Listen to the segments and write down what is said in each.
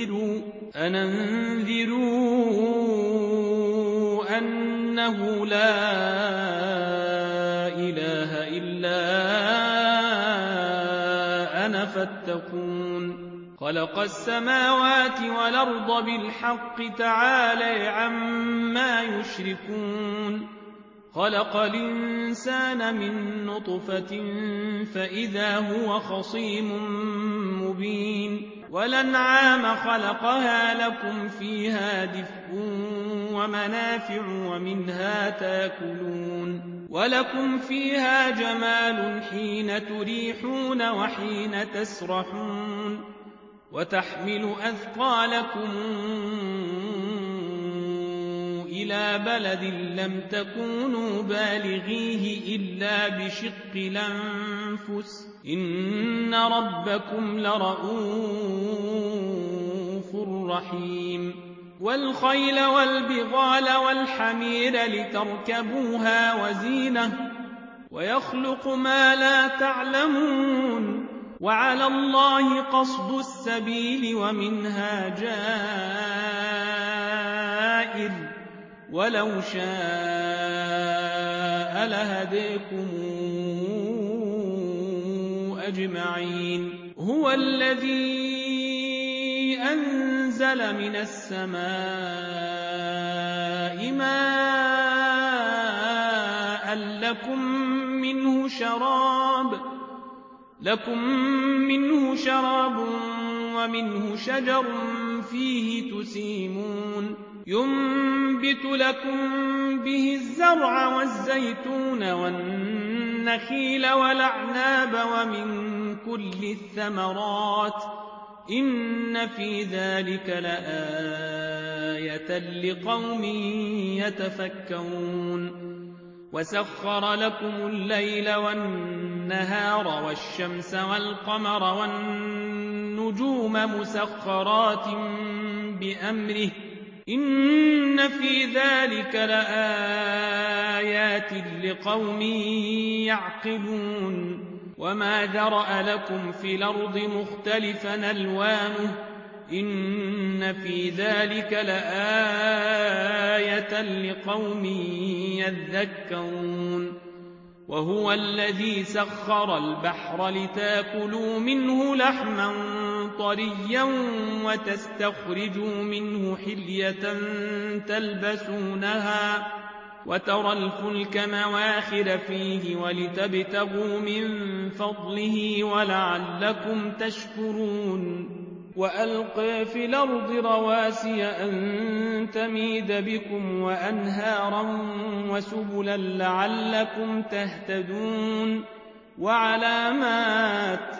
أنذروا, أن أنذروا أنه لا إله إلا أنا فاتقون. خلق السماوات والأرض بالحق تعالى عما يشركون. خلق الإنسان من نطفة فإذا هو خصيم مبين ولنعام خلقها لكم فيها دفء ومنافع ومنها تاكلون ولكم فيها جمال حين تريحون وحين تسرحون وتحمل أثقالكم إلى بلد لم تكونوا بالغيه إلا بشق الأنفس. إن ربكم لرؤوف رحيم. والخيل والبغال والحمير لتركبوها وزينة. ويخلق ما لا تعلمون. وعلى الله قصد السبيل ومنها جائر ولو شاء لهديكم أجمعين. هو الذي أنزل من السماء ماء لكم منه شراب لكم منه شراب ومنه شجر فيه تسيمون. ينبت لكم به الزرع والزيتون والنخيل والأعناب ومن كل الثمرات إن في ذلك لآية لقوم يتفكرون وسخر لكم الليل والنهار والشمس والقمر والنجوم مسخرات بأمره إن في ذلك لآيات لقوم يعقلون وما ذرأ لكم في الأرض مختلفا ألوانه إن في ذلك لآية لقوم يذكرون وهو الذي سخر البحر لتاكلوا منه لحما طريا وتستخرجوا منه حلية تلبسونها وترى الفلك مواخر فيه ولتبتغوا من فضله ولعلكم تشكرون وألقى في الأرض رواسي أن تميد بكم وأنهارا وسبلا لعلكم تهتدون وعلامات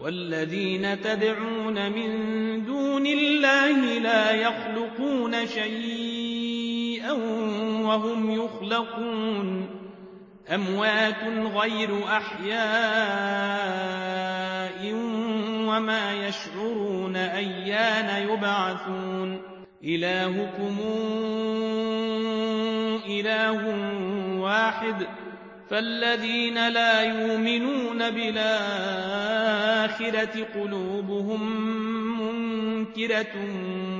والذين تدعون من دون الله لا يخلقون شيئا وهم يخلقون. أموات غير أحياء وما يشعرون أيان يبعثون. إلهكم إله واحد. فالذين لا يؤمنون بالآخرة قلوبهم منكرة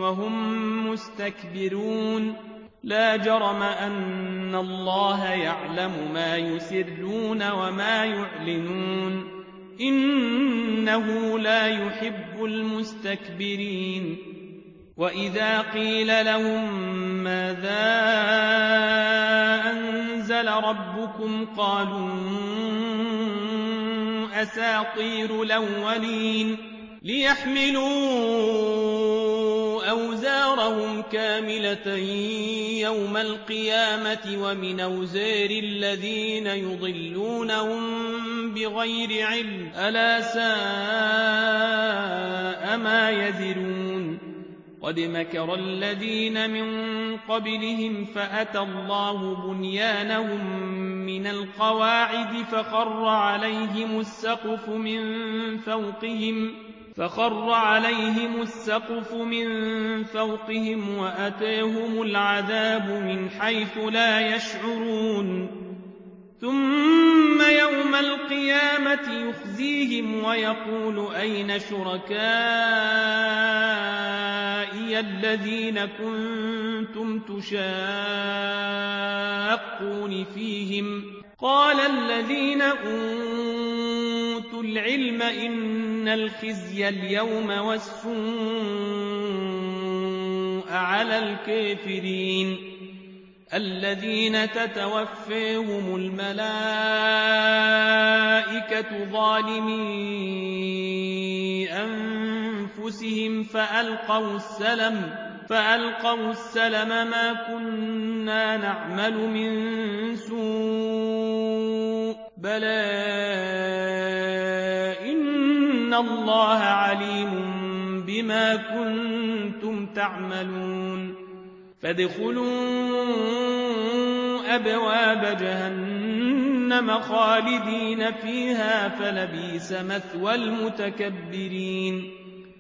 وهم مستكبرون لا جرم أن الله يعلم ما يسرون وما يعلنون إنه لا يحب المستكبرين وإذا قيل لهم ماذا أنزل ربكم قالوا أساطير الأولين ليحملوا أوزارهم كاملة يوم القيامة ومن أوزار الذين يضلونهم بغير علم ألا ساء ما يذرون قد مكر الذين من قبلهم فأتى الله بنيانهم من القواعد فخر عليهم السقف من فوقهم فخر عليهم السقف من فوقهم وأتيهم العذاب من حيث لا يشعرون. ثم يوم القيامة يخزيهم ويقول أين شركائي الذين كنتم تشاقون فيهم قال الذين أوتوا العلم إن الخزي اليوم والسوء على الكافرين الذين تتوفيهم الملائكة ظالمي أنفسهم فألقوا السلم فألقوا السلم ما كنا نعمل من سوء. بلى إن الله عليم بما كنتم تعملون. فادخلوا أبواب جهنم خالدين فيها فلبيس مثوى المتكبرين.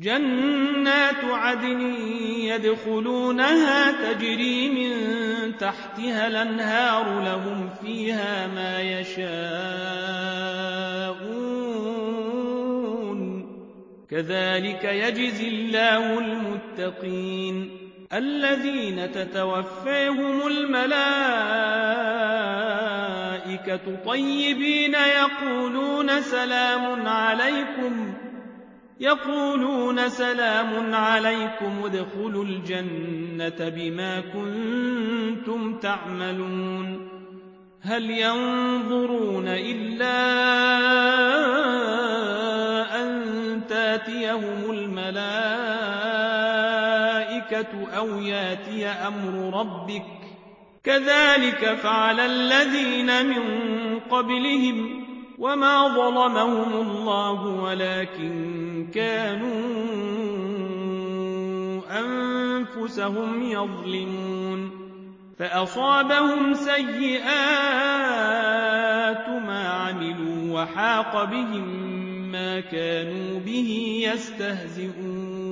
جنات عدن يدخلونها تجري من تحتها الأنهار لهم فيها ما يشاءون. كذلك يجزي الله المتقين. الذين تتوفيهم الملائكة طيبين يقولون سلام عليكم. يقولون سلام عليكم ادخلوا الجنة بما كنتم تعملون. هل ينظرون إلا أن تأتيهم الملائكة أو يأتي أمر ربك؟ كذلك فعل الذين من قبلهم. وما ظلمهم الله ولكن كانوا أنفسهم يظلمون فأصابهم سيئات ما عملوا وحاق بهم ما كانوا به يستهزئون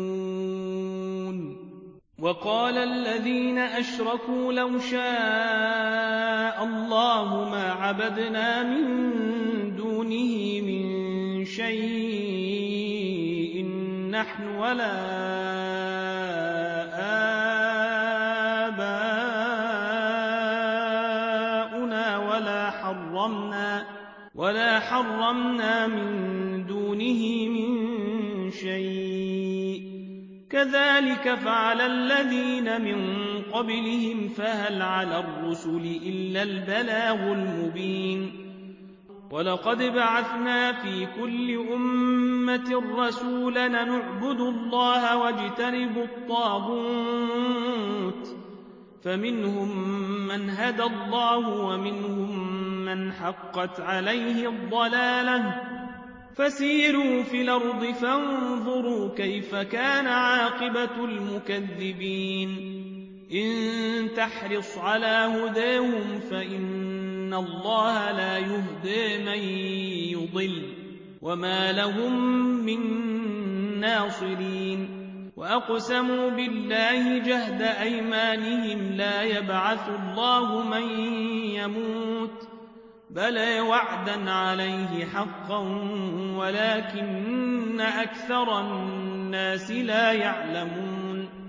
وقال الذين أشركوا لو شاء الله ما عبدنا من دونه من شيء نحن ولا آباؤنا ولا حرمنا من دونه من شيء. كذلك فعل الذين من قبلهم فهل على الرسل إلا البلاغ المبين. ولقد بعثنا في كل أمة رسولا نعبد الله واجتنب الطاغوت. فمنهم من هدى الله ومنهم من حقت عليه الضلاله. فسيروا في الأرض فانظروا كيف كان عاقبة المكذبين. إن تحرص على هداهم فإن الله لا يهدي من يضل وما لهم من ناصرين وأقسموا بالله جهد أيمانهم لا يبعث الله من يموت بلى وعدا عليه حقا ولكن أكثر الناس لا يعلمون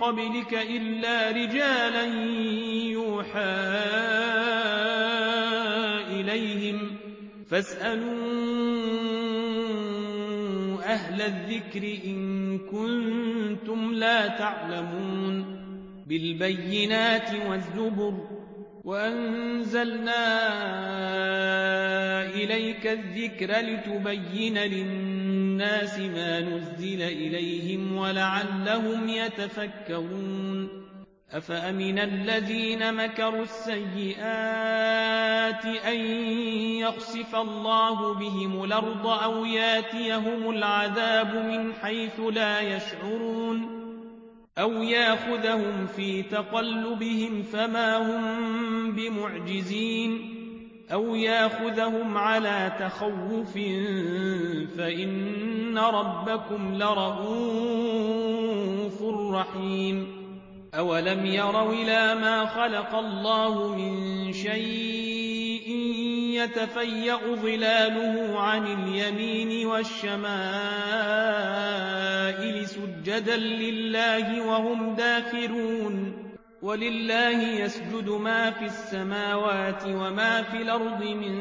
قبلك إلا رجالا يوحى إليهم. فاسألوا أهل الذكر إن كنتم لا تعلمون. بالبينات والزبر. وأنزلنا إليك الذكر لتبين للناس ما نزل إليهم ولعلهم يتفكرون أفأمن الذين مكروا السيئات أن يخسف الله بهم الأرض أو ياتيهم العذاب من حيث لا يشعرون أو ياخذهم في تقلبهم فما هم بمعجزين أو ياخذهم على تخوف فإن ربكم لرؤوف رحيم أولم يروا إلى ما خلق الله من شيء يتفيأ ظلاله عن اليمين والشمائل سجدا لله وهم داخرون. ولله يسجد ما في السماوات وما في الأرض من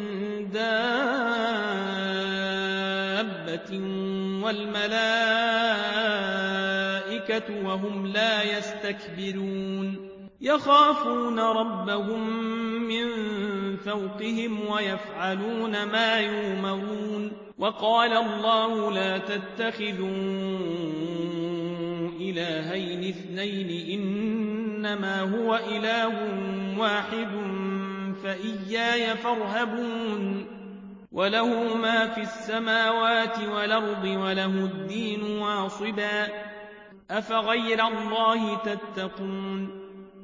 دابة والملائكة وهم لا يستكبرون. يخافون ربهم من فوقهم ويفعلون ما يؤمرون. وقال الله لا تتخذوا إلهين اثنين إنما هو إله واحد فإياي فارهبون. وله ما في السماوات والأرض وله الدين واصبا. أفغير الله تتقون؟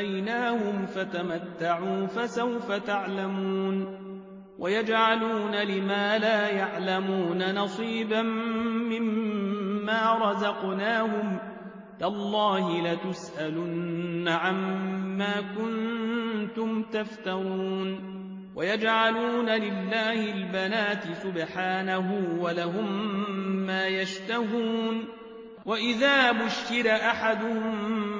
آتيناهم فتمتعوا فسوف تعلمون ويجعلون لما لا يعلمون نصيبا مما رزقناهم تالله لتسألن عما كنتم تفترون ويجعلون لله البنات سبحانه ولهم ما يشتهون وإذا بشر أحدهم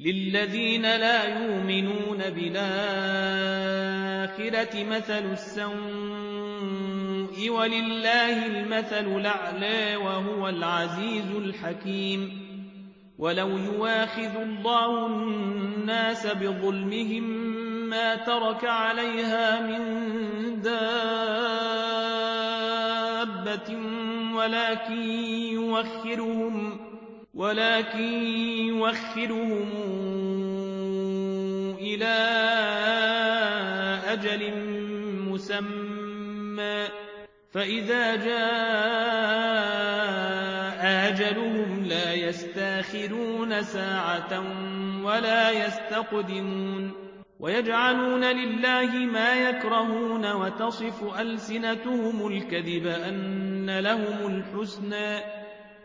للذين لا يؤمنون بالآخرة مثل السوء ولله المثل الأعلى وهو العزيز الحكيم ولو يواخذ الله الناس بظلمهم ما ترك عليها من دابة ولكن يوخرهم ولكن يوخرهم إلى أجل مسمى. فإذا جاء أجلهم لا يستأخرون ساعة ولا يستقدمون. ويجعلون لله ما يكرهون وتصف ألسنتهم الكذب أن لهم الحسنى.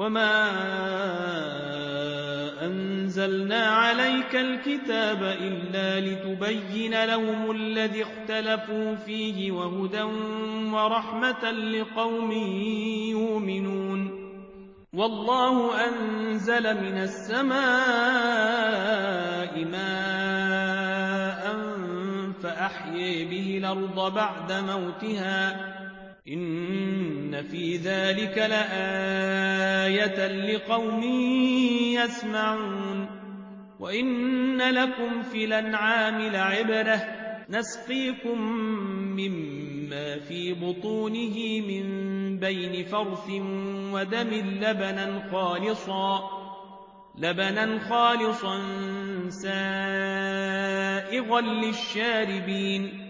وما أنزلنا عليك الكتاب إلا لتبين لهم الذي اختلفوا فيه وهدى ورحمة لقوم يؤمنون والله أنزل من السماء ماء فأحيي به الأرض بعد موتها إن في ذلك لآية لقوم يسمعون وإن لكم في الأنعام لعبرة نسقيكم مما في بطونه من بين فرث ودم لبنا خالصا لبنا خالصا سائغا للشاربين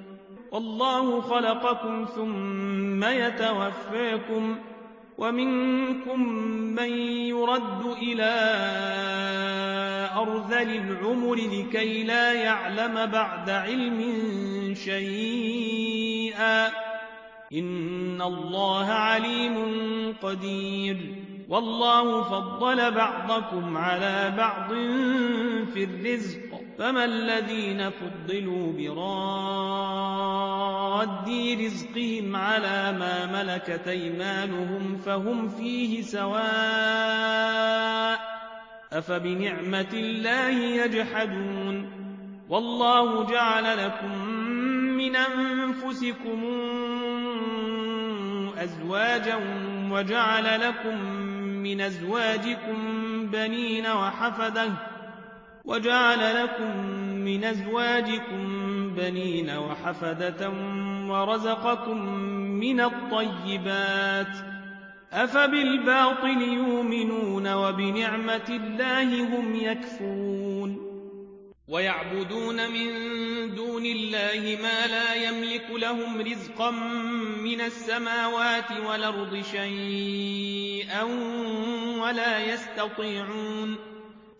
والله خلقكم ثم يتوفاكم ومنكم من يرد إلى أرذل العمر لكي لا يعلم بعد علم شيئا. إن الله عليم قدير. والله فضل بعضكم على بعض في الرزق. فما الذين فضلوا براد رزقهم على ما ملكت ايمانهم فهم فيه سواء أفبنعمة الله يجحدون والله جعل لكم من أنفسكم أزواجا وجعل لكم من أزواجكم بنين وحفدة وجعل لكم من أزواجكم بنين وحفدة ورزقكم من الطيبات أفبالباطل يؤمنون وبنعمة الله هم يكفرون ويعبدون من دون الله ما لا يملك لهم رزقا من السماوات والأرض شيئا ولا يستطيعون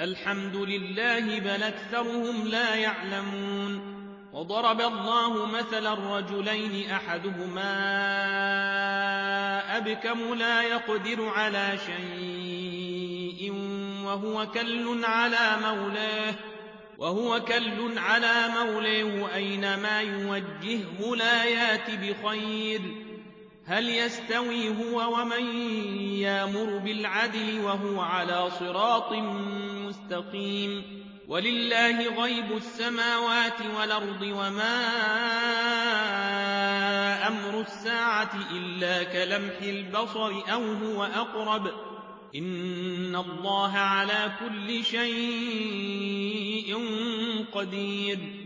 الحمد لله بل أكثرهم لا يعلمون. وضرب الله مثلا رجلين أحدهما أبكم لا يقدر على شيء وهو كل على مولاه وهو كل على مولاه أينما يوجهه لا يات بخير. هل يستوي هو ومن يامر بالعدل وهو على صراط مستقيم ولله غيب السماوات والأرض وما أمر الساعة إلا كلمح البصر أو هو أقرب إن الله على كل شيء قدير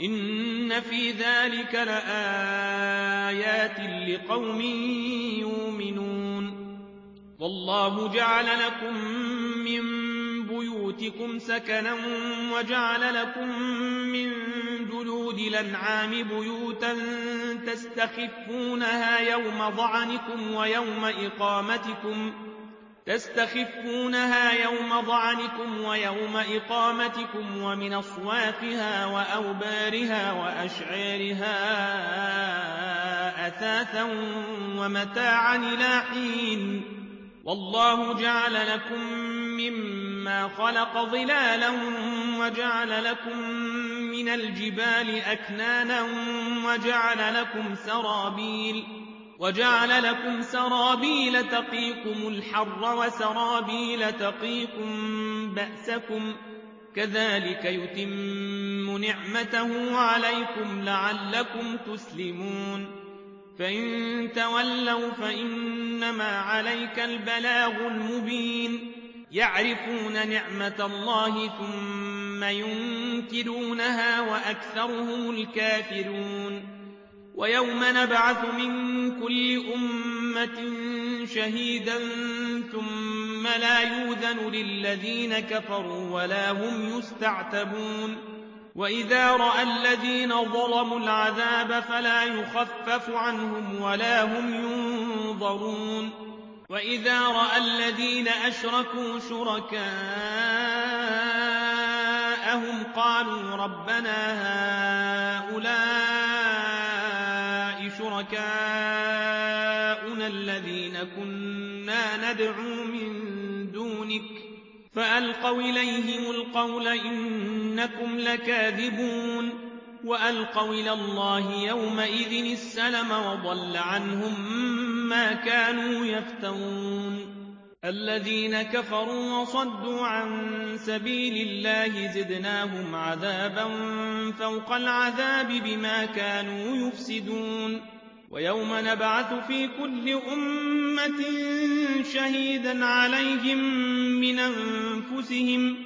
إن في ذلك لآيات لقوم يؤمنون والله جعل لكم من بيوتكم سكنا وجعل لكم من جلود الأنعام بيوتا تستخفونها يوم ضعنكم ويوم إقامتكم تستخفونها يوم ضعنكم ويوم إقامتكم ومن أصوافها وأوبارها وأشعارها أثاثا ومتاعا إلى حين. والله جعل لكم مما خلق ظلالا وجعل لكم من الجبال أكنانا وجعل لكم سرابيل وجعل لكم سرابيل تقيكم الحر وسرابيل تقيكم بأسكم كذلك يتم نعمته عليكم لعلكم تسلمون فإن تولوا فإنما عليك البلاغ المبين يعرفون نعمة الله ثم ينكرونها وأكثرهم الكافرون ويوم نبعث من كل أمة شهيدا ثم لا يوذن للذين كفروا ولا هم يستعتبون. وإذا رأى الذين ظلموا العذاب فلا يخفف عنهم ولا هم ينظرون. وإذا رأى الذين أشركوا شركاءهم قالوا ربنا هؤلاء شركاؤنا الذين كنا ندعو من دونك فألقوا إليهم القول إنكم لكاذبون وألقوا إلى الله يومئذ السلم وضل عنهم ما كانوا يفترون الذين كفروا وصدوا عن سبيل الله زدناهم عذابا فوق العذاب بما كانوا يفسدون. ويوم نبعث في كل أمة شهيدا عليهم من أنفسهم.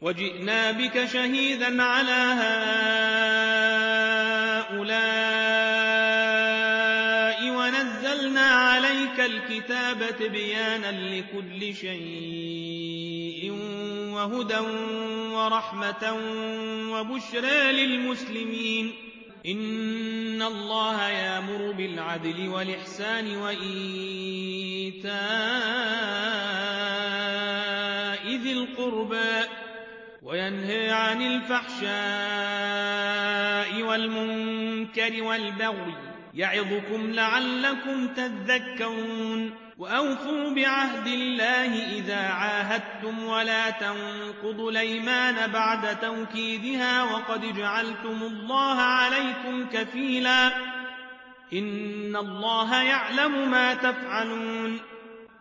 وجئنا بك شهيدا على هؤلاء الكتاب تبيانا لكل شيء وهدى ورحمة وبشرى للمسلمين. إن الله يأمر بالعدل والإحسان وإيتاء ذي القربى وينهى عن الفحشاء والمنكر والبغي يعظكم لعلكم تذكرون. وأوفوا بعهد الله إذا عاهدتم ولا تنقضوا الأيمان بعد توكيدها وقد جعلتم الله عليكم كفيلا. إن الله يعلم ما تفعلون.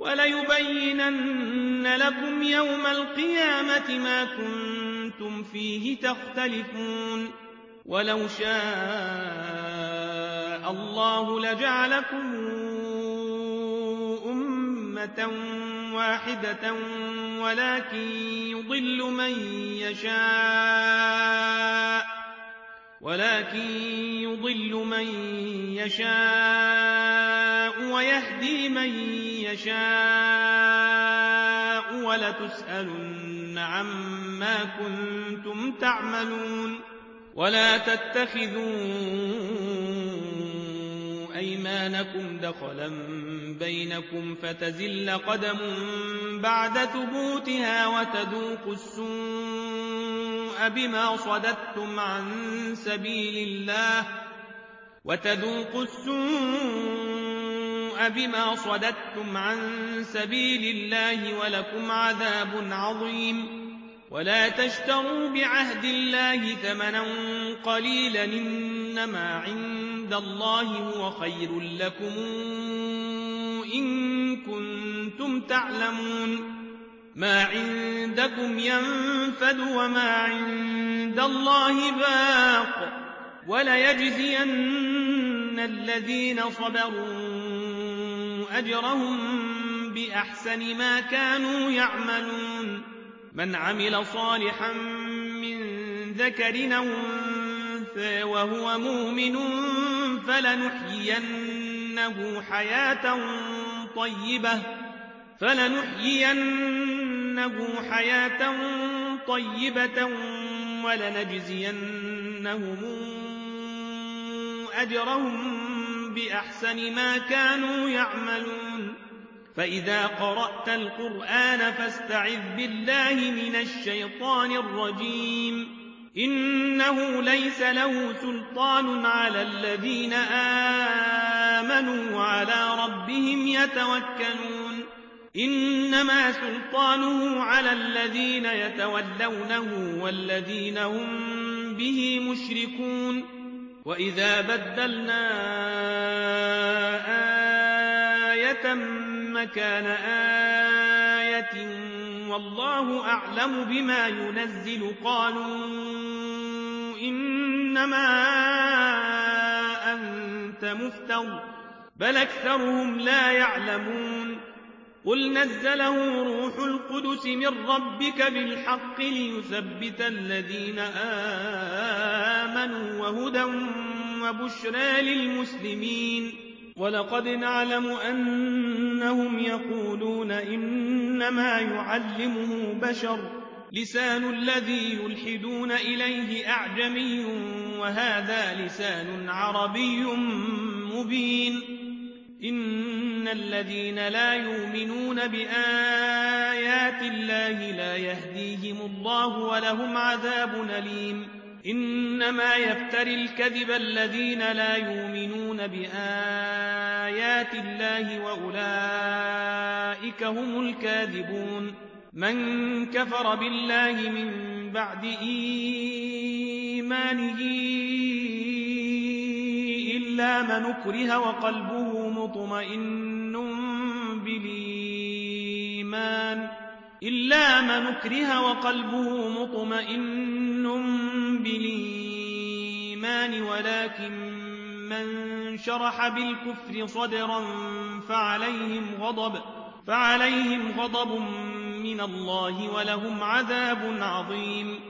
وليبينن لكم يوم القيامة ما كنتم فيه تختلفون. ولو شاء الله لجعلكم أمة واحدة ولكن يضل من يشاء. ولكن يضل من يشاء ويهدي من يشاء ولتسألن عما كنتم تعملون ولا تتخذوا أيمانكم دخلا بينكم فتزل قدم بعد ثبوتها وتذوقوا السوء بما صددتم عن سبيل الله وتذوقوا السوء بما صددتم عن سبيل الله ولكم عذاب عظيم ولا تشتروا بعهد الله ثمنا قليلا إنما عند الله هو خير لكم إن كنتم تعلمون ما عندكم ينفد وما عند الله باق وليجزين الذين صبروا أجرهم بأحسن ما كانوا يعملون من عمل صالحا من ذكر أو أنثى وهو مؤمن فلنحيينه حياة طيبة فلنحيينه حياة طيبة ولنجزينهم أجرهم بأحسن ما كانوا يعملون. فإذا قرأت القرآن فاستعذ بالله من الشيطان الرجيم. إنه ليس له سلطان على الذين آمنوا وعلى ربهم يتوكلون. إنما سلطانه على الذين يتولونه والذين هم به مشركون. وإذا بدلنا آية مكان آية والله أعلم بما ينزل قالوا إنما أنت مفتر بل أكثرهم لا يعلمون. قل نزله روح القدس من ربك بالحق ليثبت الذين آمنوا وهدى وبشرى للمسلمين ولقد نعلم أنهم يقولون إنما يعلمه بشر لسان الذي يلحدون إليه أعجمي وهذا لسان عربي مبين إن الذين لا يؤمنون بآيات الله لا يهديهم الله ولهم عذاب أليم إنما يفتري الكذب الذين لا يؤمنون بآيات الله وأولئك هم الكاذبون من كفر بالله من بعد إيمانه إلا من أكره وقلبه مطمئن بالإيمان. إلا من أكره وقلبه مطمئن بالإيمان ولكن من شرح بالكفر صدرا فعليهم غضب فعليهم غضب من الله ولهم عذاب عظيم.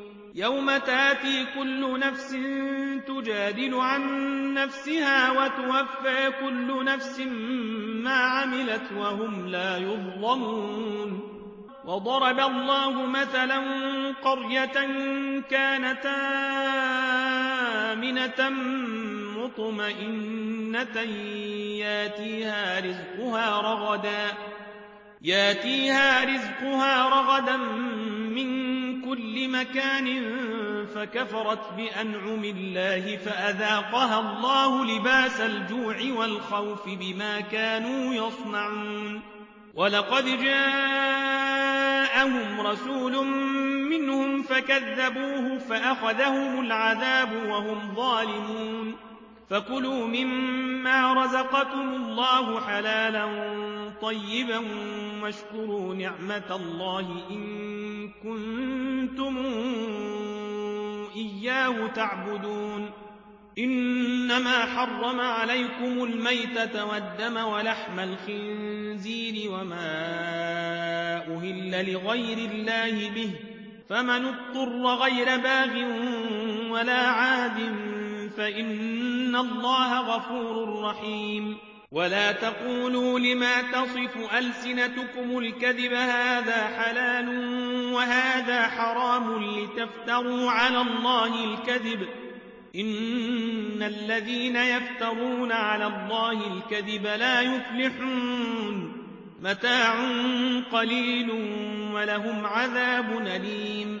يوم تاتي كل نفس تجادل عن نفسها وتوفى كل نفس ما عملت وهم لا يظلمون. وضرب الله مثلا قرية كانت آمنة مطمئنة ياتيها رزقها رغدا كل مكان فكفرت بأنعم الله فأذاقها الله لباس الجوع والخوف بما كانوا يصنعون. ولقد جاءهم رسول منهم فكذبوه فأخذهم العذاب وهم ظالمون. فكلوا مما رزقكم الله حلالا طيبا واشكروا نعمة الله إن كنتم إياه تعبدون. إنما حرم عليكم الميتة والدم ولحم الخنزير وما أهل لغير الله به. فمن اضطر غير باغ ولا عاد فإن الله غفور رحيم ولا تقولوا لما تصف ألسنتكم الكذب هذا حلال وهذا حرام لتفتروا على الله الكذب إن الذين يفترون على الله الكذب لا يفلحون متاع قليل ولهم عذاب أليم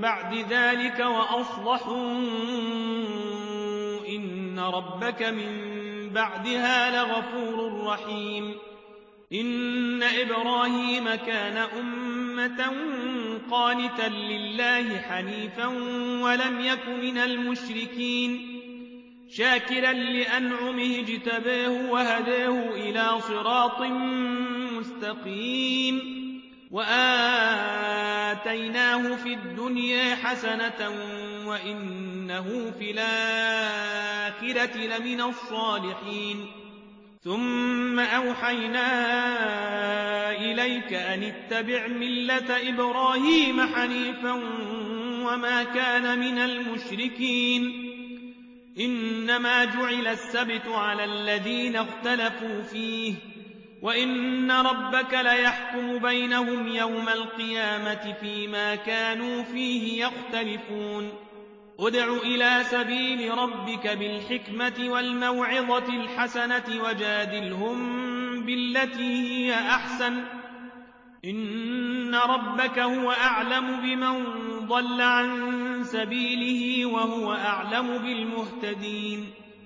بعد ذلك وأصلحوا إن ربك من بعدها لغفور رحيم. إن إبراهيم كان أمة قانتا لله حنيفا ولم يك من المشركين. شاكرا لأنعمه اجتباه وهداه إلى صراط مستقيم. وآتيناه في الدنيا حسنة وإنه في الآخرة لمن الصالحين. ثم أوحينا إليك أن اتبع ملة إبراهيم حنيفا وما كان من المشركين. إنما جعل السبت على الذين اختلفوا فيه. وإن ربك ليحكم بينهم يوم القيامة فيما كانوا فيه يختلفون ادع إلى سبيل ربك بالحكمة والموعظة الحسنة وجادلهم بالتي هي أحسن إن ربك هو أعلم بمن ضل عن سبيله وهو أعلم بالمهتدين